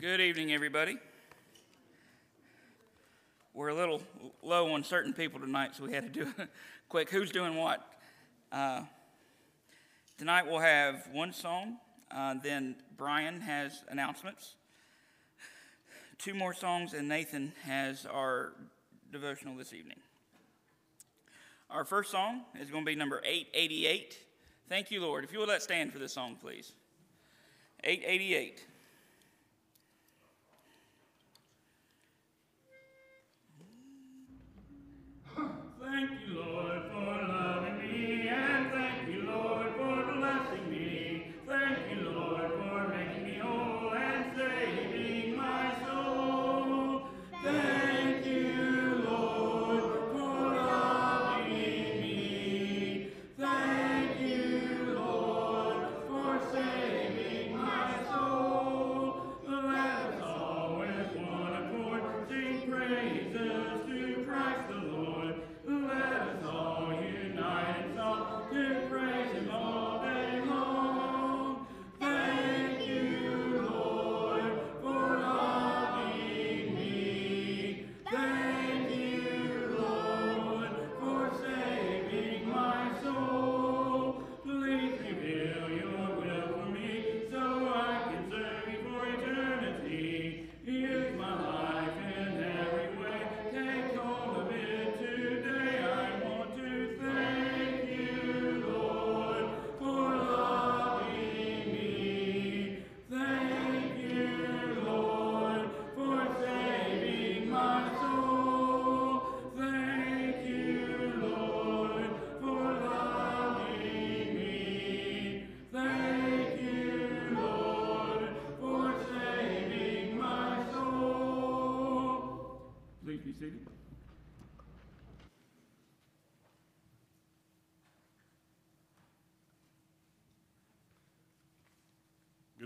Good evening, everybody. We're a little low on certain people tonight, so we had to do it quick. Who's doing what? Uh, tonight we'll have one song, uh, then Brian has announcements, two more songs, and Nathan has our devotional this evening. Our first song is going to be number 888. Thank you, Lord. If you would let stand for this song, please. 888.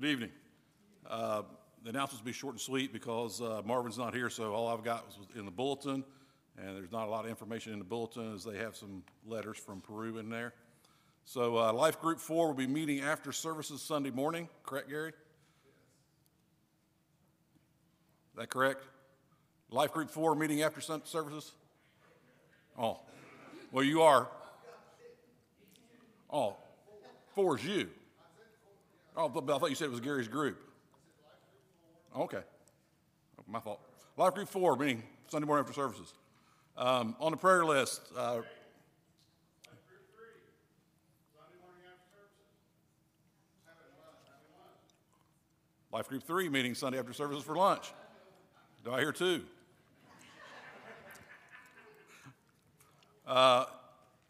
Good evening. Uh, The announcements will be short and sweet because uh, Marvin's not here, so all I've got was in the bulletin, and there's not a lot of information in the bulletin as they have some letters from Peru in there. So uh, Life Group Four will be meeting after services Sunday morning, correct, Gary? Is that correct? Life Group Four meeting after services? Oh, well, you are. Oh, four is you. Oh, but I thought you said it was Gary's group. Okay. My fault. Life Group 4, meeting Sunday morning after services. Um, on the prayer list, uh, Life Group 3, meeting Sunday after services for lunch. Do I hear two? Uh,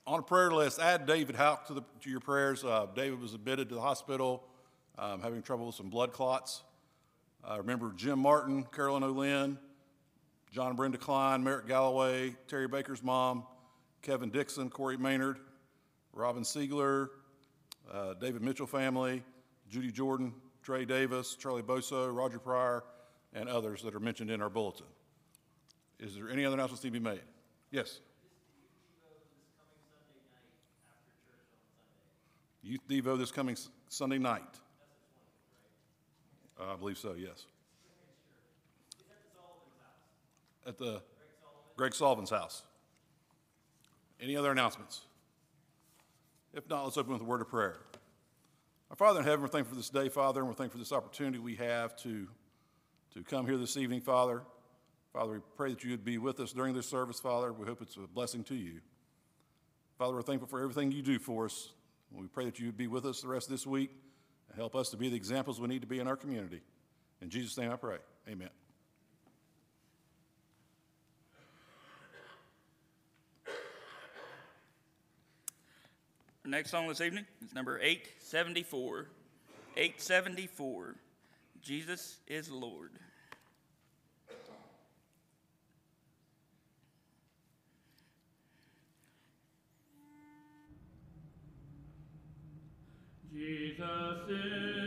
on the prayer list, add David Houck to, the, to your prayers. Uh, David was admitted to the hospital, um, having trouble with some blood clots. I remember Jim Martin, Carolyn O'Lynn, John Brenda Klein, Merrick Galloway, Terry Baker's mom, Kevin Dixon, Corey Maynard, Robin Siegler, uh, David Mitchell family, Judy Jordan, Trey Davis, Charlie Boso, Roger Pryor, and others that are mentioned in our bulletin. Is there any other announcements to be made? Yes. Youth Devo this coming Sunday night. Uh, I believe so, yes. At the Greg Sullivan's house. Any other announcements? If not, let's open with a word of prayer. Our Father in heaven, we're thankful for this day, Father, and we're thankful for this opportunity we have to, to come here this evening, Father. Father, we pray that you would be with us during this service, Father. We hope it's a blessing to you. Father, we're thankful for everything you do for us. We pray that you would be with us the rest of this week help us to be the examples we need to be in our community. In Jesus' name I pray. Amen. Our next song this evening is number 874. 874. Jesus is Lord. Jesus is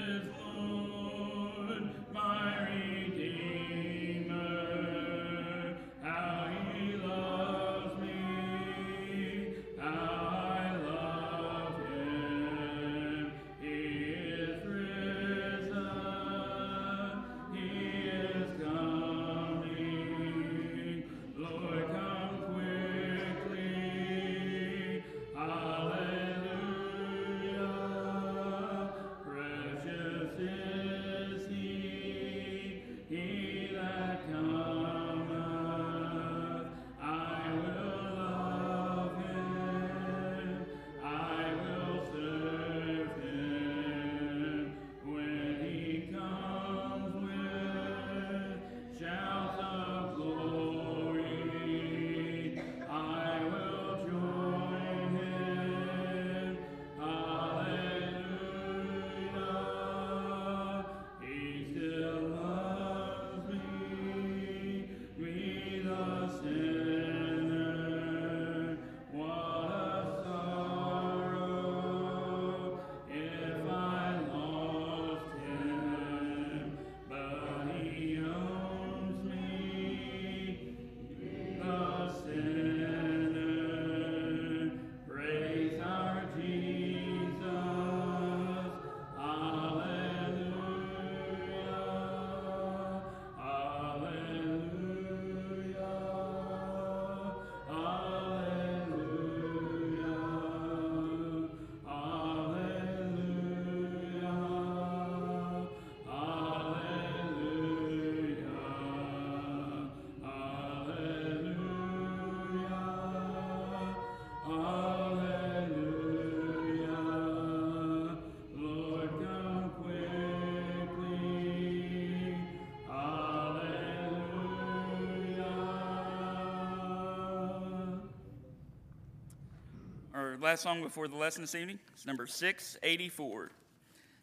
last song before the lesson this evening is number 684.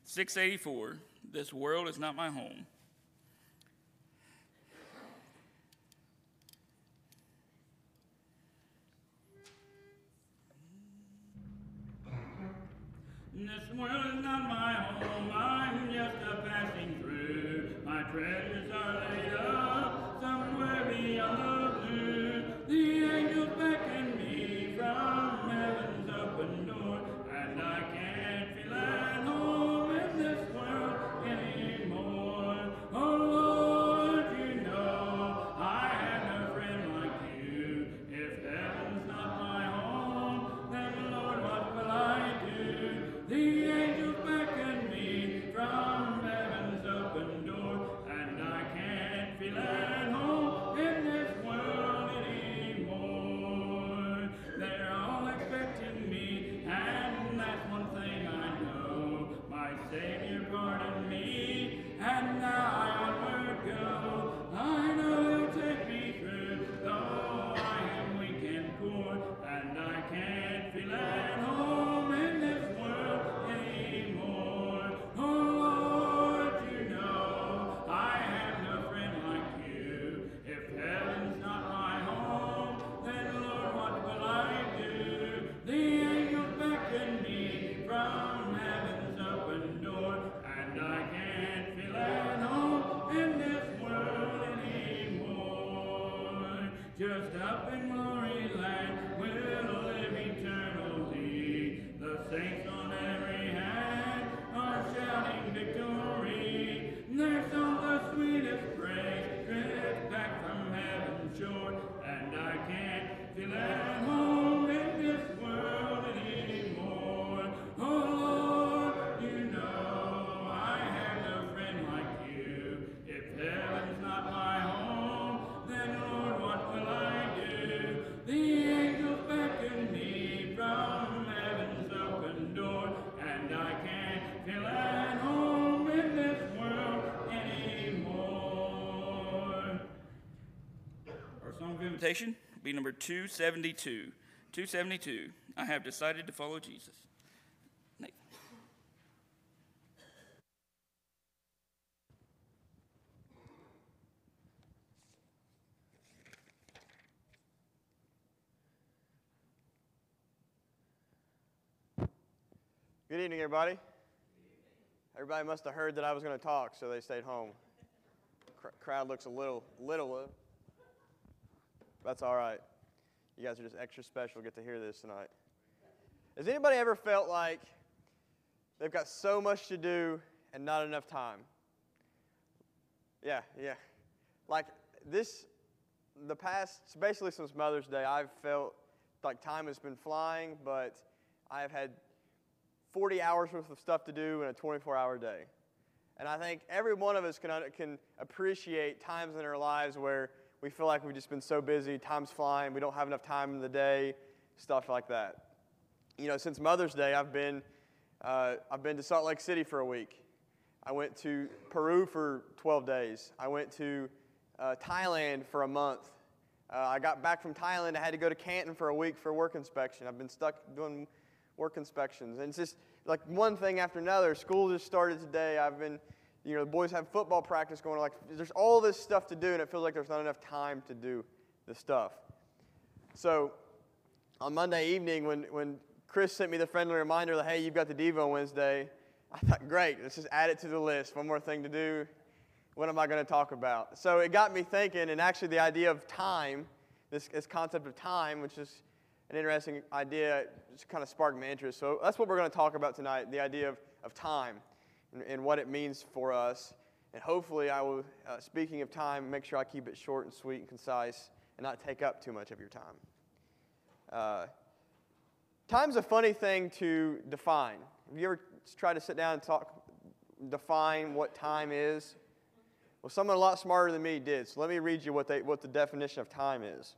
684, This World is Not My Home. Be number 272. 272, I have decided to follow Jesus. Good evening, everybody. Everybody must have heard that I was going to talk, so they stayed home. Cr- crowd looks a little, little. Uh, That's all right. You guys are just extra special. Get to hear this tonight. Has anybody ever felt like they've got so much to do and not enough time? Yeah, yeah. Like this, the past, basically since Mother's Day, I've felt like time has been flying, but I have had 40 hours worth of stuff to do in a 24 hour day. And I think every one of us can, can appreciate times in our lives where we feel like we've just been so busy, time's flying, we don't have enough time in the day, stuff like that. You know, since Mother's Day, I've been, uh, I've been to Salt Lake City for a week. I went to Peru for 12 days. I went to uh, Thailand for a month. Uh, I got back from Thailand. I had to go to Canton for a week for work inspection. I've been stuck doing work inspections. And it's just like one thing after another. School just started today. I've been, you know, the boys have football practice going on. Like, there's all this stuff to do, and it feels like there's not enough time to do the stuff. So, on Monday evening, when, when Chris sent me the friendly reminder that, hey, you've got the Devo Wednesday, I thought, great, let's just add it to the list. One more thing to do. What am I going to talk about? So, it got me thinking, and actually, the idea of time, this, this concept of time, which is an interesting idea, just kind of sparked my interest. So that's what we're going to talk about tonight the idea of, of time and, what it means for us. And hopefully, I will, uh, speaking of time, make sure I keep it short and sweet and concise and not take up too much of your time. Uh, time's a funny thing to define. Have you ever tried to sit down and talk, define what time is? Well, someone a lot smarter than me did. So let me read you what, they, what the definition of time is.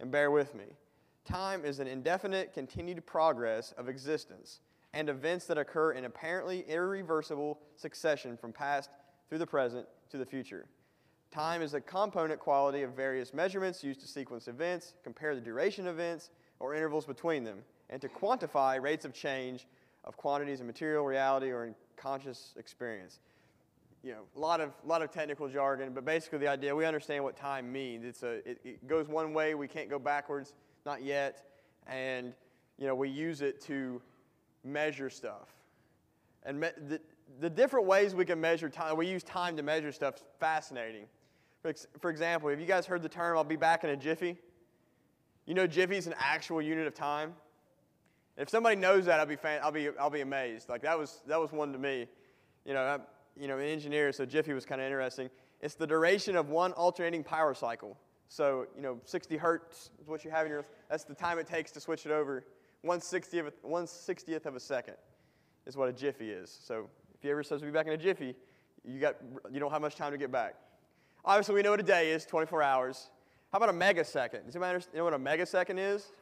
And bear with me. Time is an indefinite, continued progress of existence and events that occur in apparently irreversible succession from past through the present to the future. Time is a component quality of various measurements used to sequence events, compare the duration of events, or intervals between them, and to quantify rates of change of quantities in material reality or in conscious experience. You know, a lot of, lot of technical jargon, but basically the idea, we understand what time means. It's a, it, it goes one way, we can't go backwards, not yet, and, you know, we use it to measure stuff. And me, the, the different ways we can measure time, we use time to measure stuff, is fascinating. For, ex, for example, have you guys heard the term, I'll be back in a jiffy? You know, jiffy is an actual unit of time. If somebody knows that, I'll be, fan, I'll be, I'll be amazed. Like that was, that was one to me. You know, I'm you know, an engineer, so Jiffy was kind of interesting. It's the duration of one alternating power cycle. So, you know, 60 hertz is what you have in your, that's the time it takes to switch it over. 1 60th, 1 60th of a second is what a jiffy is. So if you ever says to be back in a jiffy, you, got, you don't have much time to get back. Obviously, we know what a day is, 24 hours. How about a megasecond? Does anybody know what a megasecond is?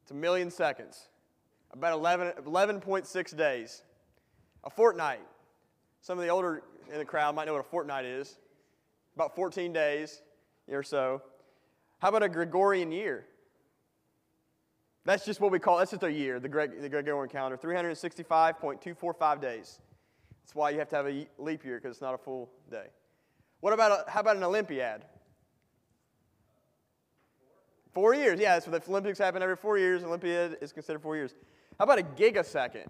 It's a million seconds, about 11, 11.6 days. A fortnight. Some of the older in the crowd might know what a fortnight is. About 14 days or so. How about a Gregorian year? That's just what we call, that's just a year, the, Greg, the Gregorian calendar, 365.245 days. That's why you have to have a leap year because it's not a full day. What about, a, how about an Olympiad? Four years, yeah. So the Olympics happen every four years. Olympiad is considered four years. How about a gigasecond?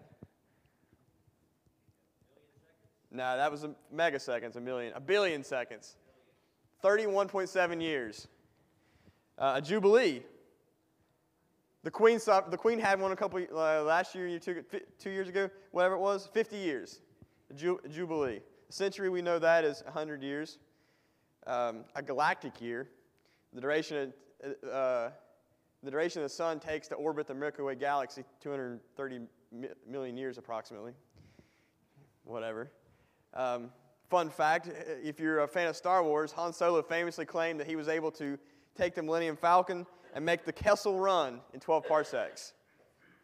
No, that was a megaseconds, a million, a billion seconds. 31.7 years. Uh, a jubilee. The queen, the queen had one a couple uh, last year, two years ago, whatever it was, 50 years. Ju- jubilee. A century, we know that is 100 years. Um, a galactic year. The duration uh, the duration the sun takes to orbit the Milky Way galaxy, 230 million years approximately. Whatever. Um, fun fact if you're a fan of Star Wars, Han Solo famously claimed that he was able to take the Millennium Falcon and make the Kessel run in 12 parsecs.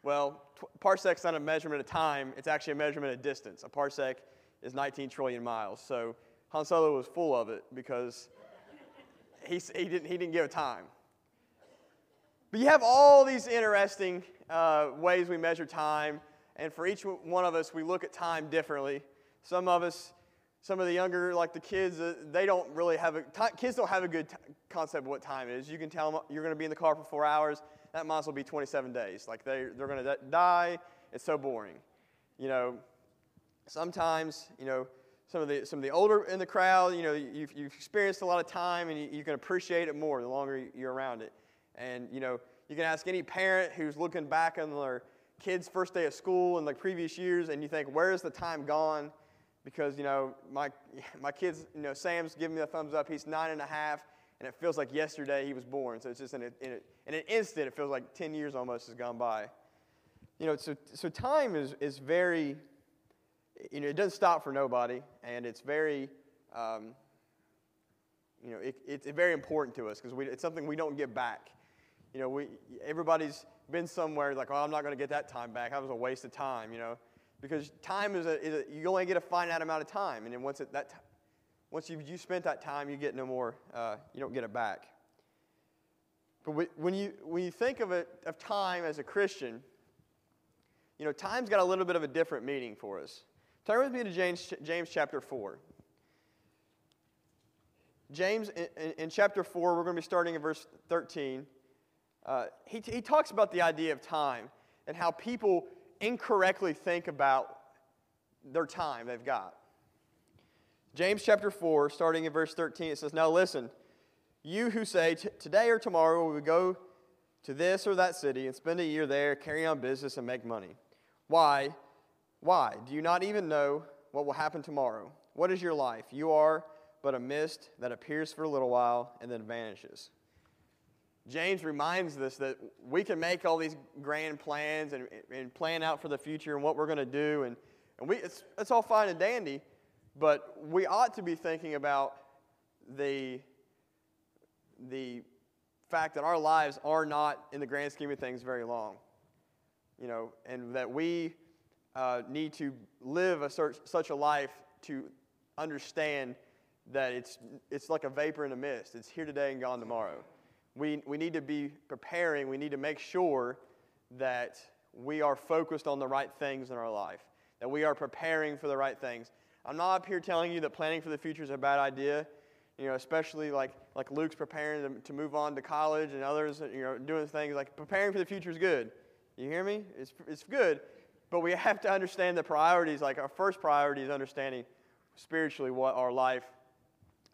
Well, parsec's not a measurement of time, it's actually a measurement of distance. A parsec is 19 trillion miles. So Han Solo was full of it because he, he, didn't, he didn't give a time. But you have all these interesting uh, ways we measure time, and for each one of us, we look at time differently. Some of us, some of the younger, like the kids, uh, they don't really have a, t- kids don't have a good t- concept of what time is. You can tell them you're going to be in the car for four hours, that might as well be 27 days. Like they, they're going to die, it's so boring. You know, sometimes, you know, some of the, some of the older in the crowd, you know, you've, you've experienced a lot of time and you, you can appreciate it more the longer you're around it. And, you know, you can ask any parent who's looking back on their kid's first day of school in the previous years, and you think, where's the time gone? Because, you know, my, my kid's, you know, Sam's giving me a thumbs up. He's nine and a half, and it feels like yesterday he was born. So it's just in, a, in, a, in an instant, it feels like 10 years almost has gone by. You know, so, so time is, is very, you know, it doesn't stop for nobody, and it's very, um, you know, it, it's very important to us because it's something we don't get back. You know, we, everybody's been somewhere like, oh, I'm not going to get that time back. That was a waste of time, you know. Because time is a, is a you only get a finite amount of time. And then once, it, that, once you've you spent that time, you get no more, uh, you don't get it back. But when you, when you think of, it, of time as a Christian, you know, time's got a little bit of a different meaning for us. Turn with me to James, James chapter 4. James, in, in chapter 4, we're going to be starting in verse 13. Uh, he, he talks about the idea of time and how people incorrectly think about their time they've got. James chapter 4, starting in verse 13, it says, Now listen, you who say, Today or tomorrow we will go to this or that city and spend a year there, carry on business, and make money. Why? Why? Do you not even know what will happen tomorrow? What is your life? You are but a mist that appears for a little while and then vanishes. James reminds us that we can make all these grand plans and, and plan out for the future and what we're going to do, and, and we, it's, it's all fine and dandy, but we ought to be thinking about the, the fact that our lives are not, in the grand scheme of things, very long. You know, and that we uh, need to live a such, such a life to understand that it's, it's like a vapor in a mist. It's here today and gone tomorrow we, we need to be preparing, we need to make sure that we are focused on the right things in our life, that we are preparing for the right things. I'm not up here telling you that planning for the future is a bad idea, you know, especially like, like Luke's preparing to, to move on to college and others, you know, doing things like preparing for the future is good. You hear me? It's, it's good, but we have to understand the priorities. Like our first priority is understanding spiritually what our life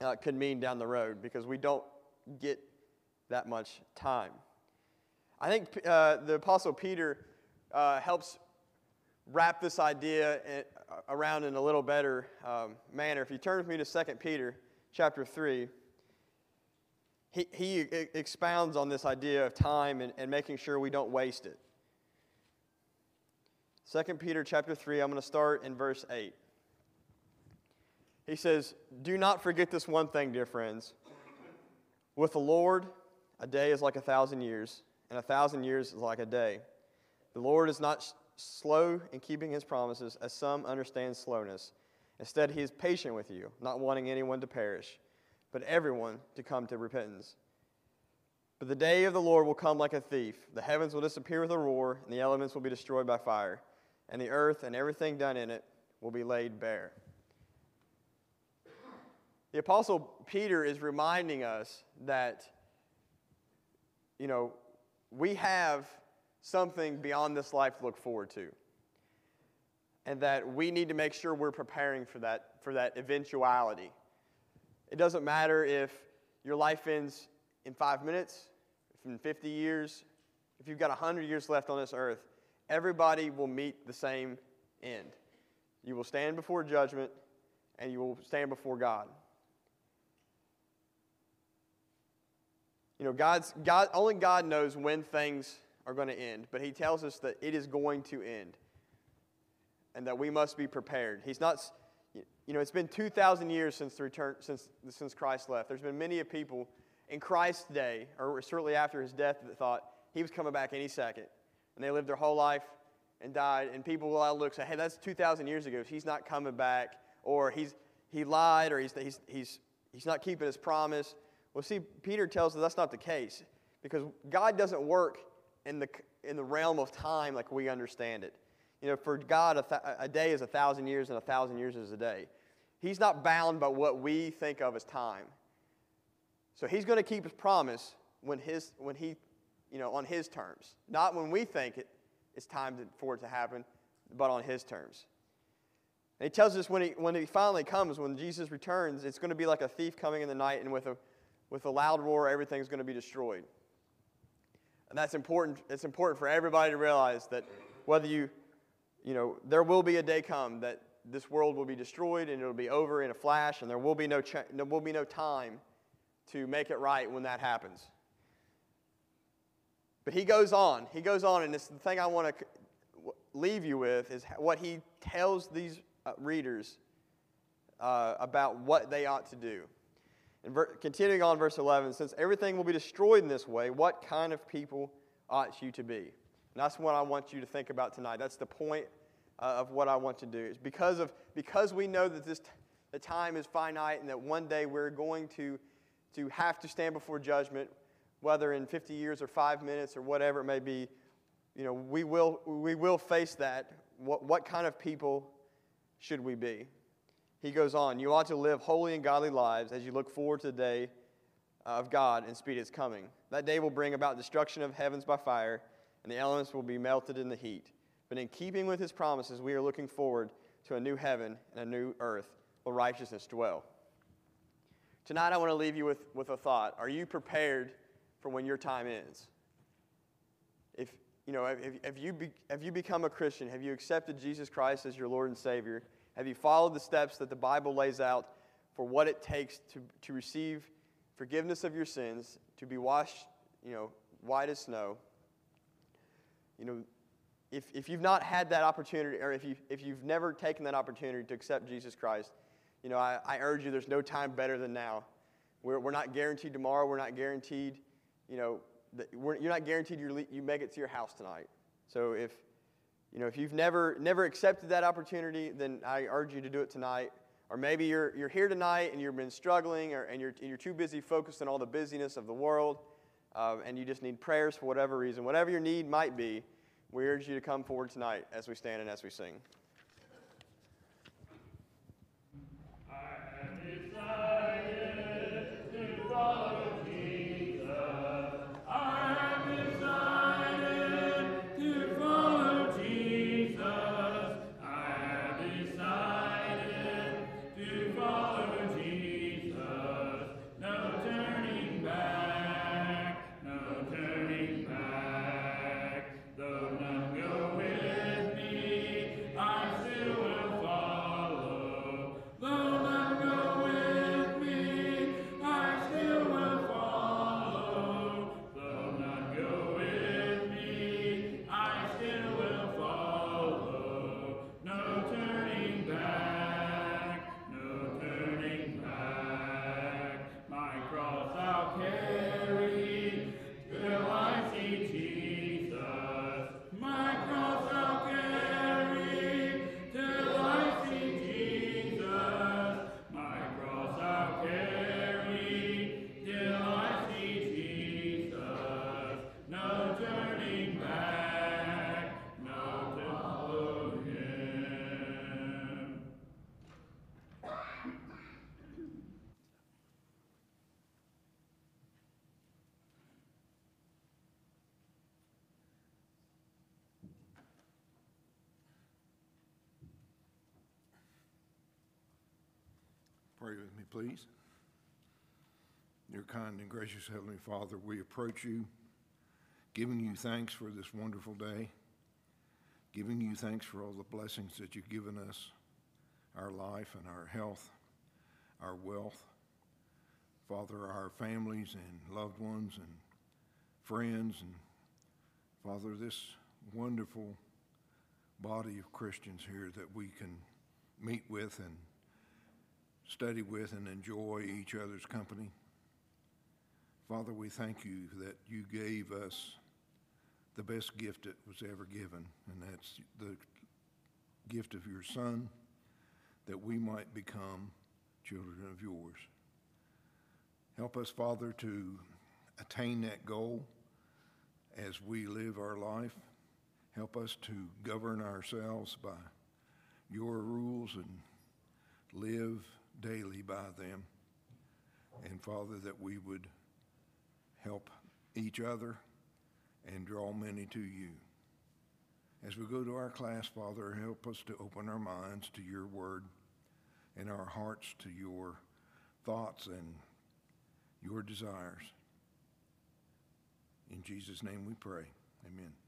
uh, could mean down the road because we don't get that much time. I think uh, the Apostle Peter uh, helps wrap this idea uh, around in a little better um, manner. If you turn with me to 2 Peter chapter 3, he, he expounds on this idea of time and, and making sure we don't waste it. 2 Peter chapter 3, I'm going to start in verse 8. He says, Do not forget this one thing, dear friends. With the Lord, a day is like a thousand years, and a thousand years is like a day. The Lord is not slow in keeping his promises, as some understand slowness. Instead, he is patient with you, not wanting anyone to perish, but everyone to come to repentance. But the day of the Lord will come like a thief. The heavens will disappear with a roar, and the elements will be destroyed by fire, and the earth and everything done in it will be laid bare. The Apostle Peter is reminding us that, you know, we have something beyond this life to look forward to. And that we need to make sure we're preparing for that, for that eventuality. It doesn't matter if your life ends in five minutes, if in 50 years, if you've got 100 years left on this earth, everybody will meet the same end. You will stand before judgment and you will stand before God. You know, God's, God, only God knows when things are going to end, but He tells us that it is going to end and that we must be prepared. He's not, you know, it's been 2,000 years since, the return, since, since Christ left. There's been many people in Christ's day, or certainly after his death, that thought he was coming back any second. And they lived their whole life and died. And people will look and say, hey, that's 2,000 years ago. He's not coming back, or he's, he lied, or he's, he's, he's, he's not keeping his promise. Well, see, Peter tells us that's not the case because God doesn't work in the, in the realm of time like we understand it. You know, for God, a, th- a day is a thousand years, and a thousand years is a day. He's not bound by what we think of as time. So he's going to keep his promise when, his, when he, you know, on his terms. Not when we think it, it's time to, for it to happen, but on his terms. And he tells us when he, when he finally comes, when Jesus returns, it's going to be like a thief coming in the night and with a with a loud roar, everything's going to be destroyed. And that's important. It's important for everybody to realize that whether you, you know, there will be a day come that this world will be destroyed and it'll be over in a flash, and there will be no, cha- there will be no time to make it right when that happens. But he goes on. He goes on, and it's the thing I want to leave you with is what he tells these uh, readers uh, about what they ought to do. And ver- continuing on, verse 11, since everything will be destroyed in this way, what kind of people ought you to be? And that's what I want you to think about tonight. That's the point uh, of what I want to do. Is because of because we know that this t- the time is finite and that one day we're going to to have to stand before judgment, whether in 50 years or five minutes or whatever it may be. You know, we will we will face that. What what kind of people should we be? He goes on, You ought to live holy and godly lives as you look forward to the day uh, of God and speed its coming. That day will bring about destruction of heavens by fire, and the elements will be melted in the heat. But in keeping with his promises, we are looking forward to a new heaven and a new earth where righteousness dwell. Tonight, I want to leave you with, with a thought. Are you prepared for when your time ends? If, you know, if, if, you be, have you become a Christian? Have you accepted Jesus Christ as your Lord and Savior? Have you followed the steps that the Bible lays out for what it takes to, to receive forgiveness of your sins, to be washed, you know, white as snow? You know, if, if you've not had that opportunity, or if, you, if you've never taken that opportunity to accept Jesus Christ, you know, I, I urge you, there's no time better than now. We're, we're not guaranteed tomorrow. We're not guaranteed, you know, that you're not guaranteed you you make it to your house tonight. So if, you know, if you've never, never accepted that opportunity, then I urge you to do it tonight. Or maybe you're, you're here tonight and you've been struggling or, and you're, you're too busy focused on all the busyness of the world uh, and you just need prayers for whatever reason. Whatever your need might be, We urge you to come forward tonight as we stand and as we sing. Pray with me, please. Dear kind and gracious Heavenly Father, we approach you giving you thanks for this wonderful day, giving you thanks for all the blessings that you've given us, our life and our health, our wealth. Father, our families and loved ones and friends, and Father, this wonderful body of Christians here that we can meet with and study with and enjoy each other's company. Father, we thank you that you gave us the best gift that was ever given, and that's the gift of your Son, that we might become children of yours. Help us, Father, to attain that goal as we live our life. Help us to govern ourselves by your rules and live daily by them. And Father, that we would help each other and draw many to you. As we go to our class, Father, help us to open our minds to your word and our hearts to your thoughts and your desires. In Jesus' name we pray. Amen.